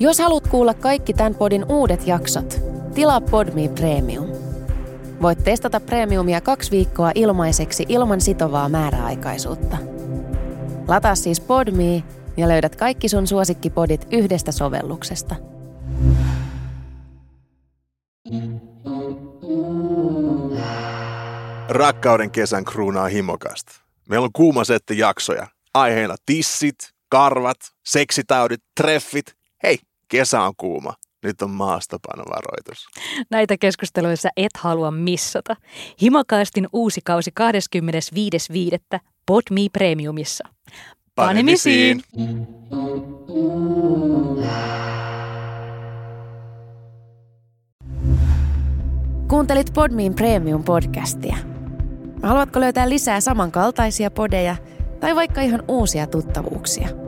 Jos haluat kuulla kaikki tämän podin uudet jaksot, tilaa Podme Premium. Voit testata Premiumia kaksi viikkoa ilmaiseksi ilman sitovaa määräaikaisuutta. Lataa siis Podme ja löydät kaikki sun suosikkipodit yhdestä sovelluksesta. Rakkauden kesän kruunaa himokasta. Meillä on kuuma setti jaksoja. Aiheena tissit, karvat, seksitaudit, treffit. Hei, kesä on kuuma. Nyt on maastopanovaroitus. Näitä keskusteluissa et halua missata. Himokaastin uusi kausi 25.5. Podme Premiumissa. Panemisiin! Kuuntelit Podmin Premium podcastia. Haluatko löytää lisää samankaltaisia podeja tai vaikka ihan uusia tuttavuuksia?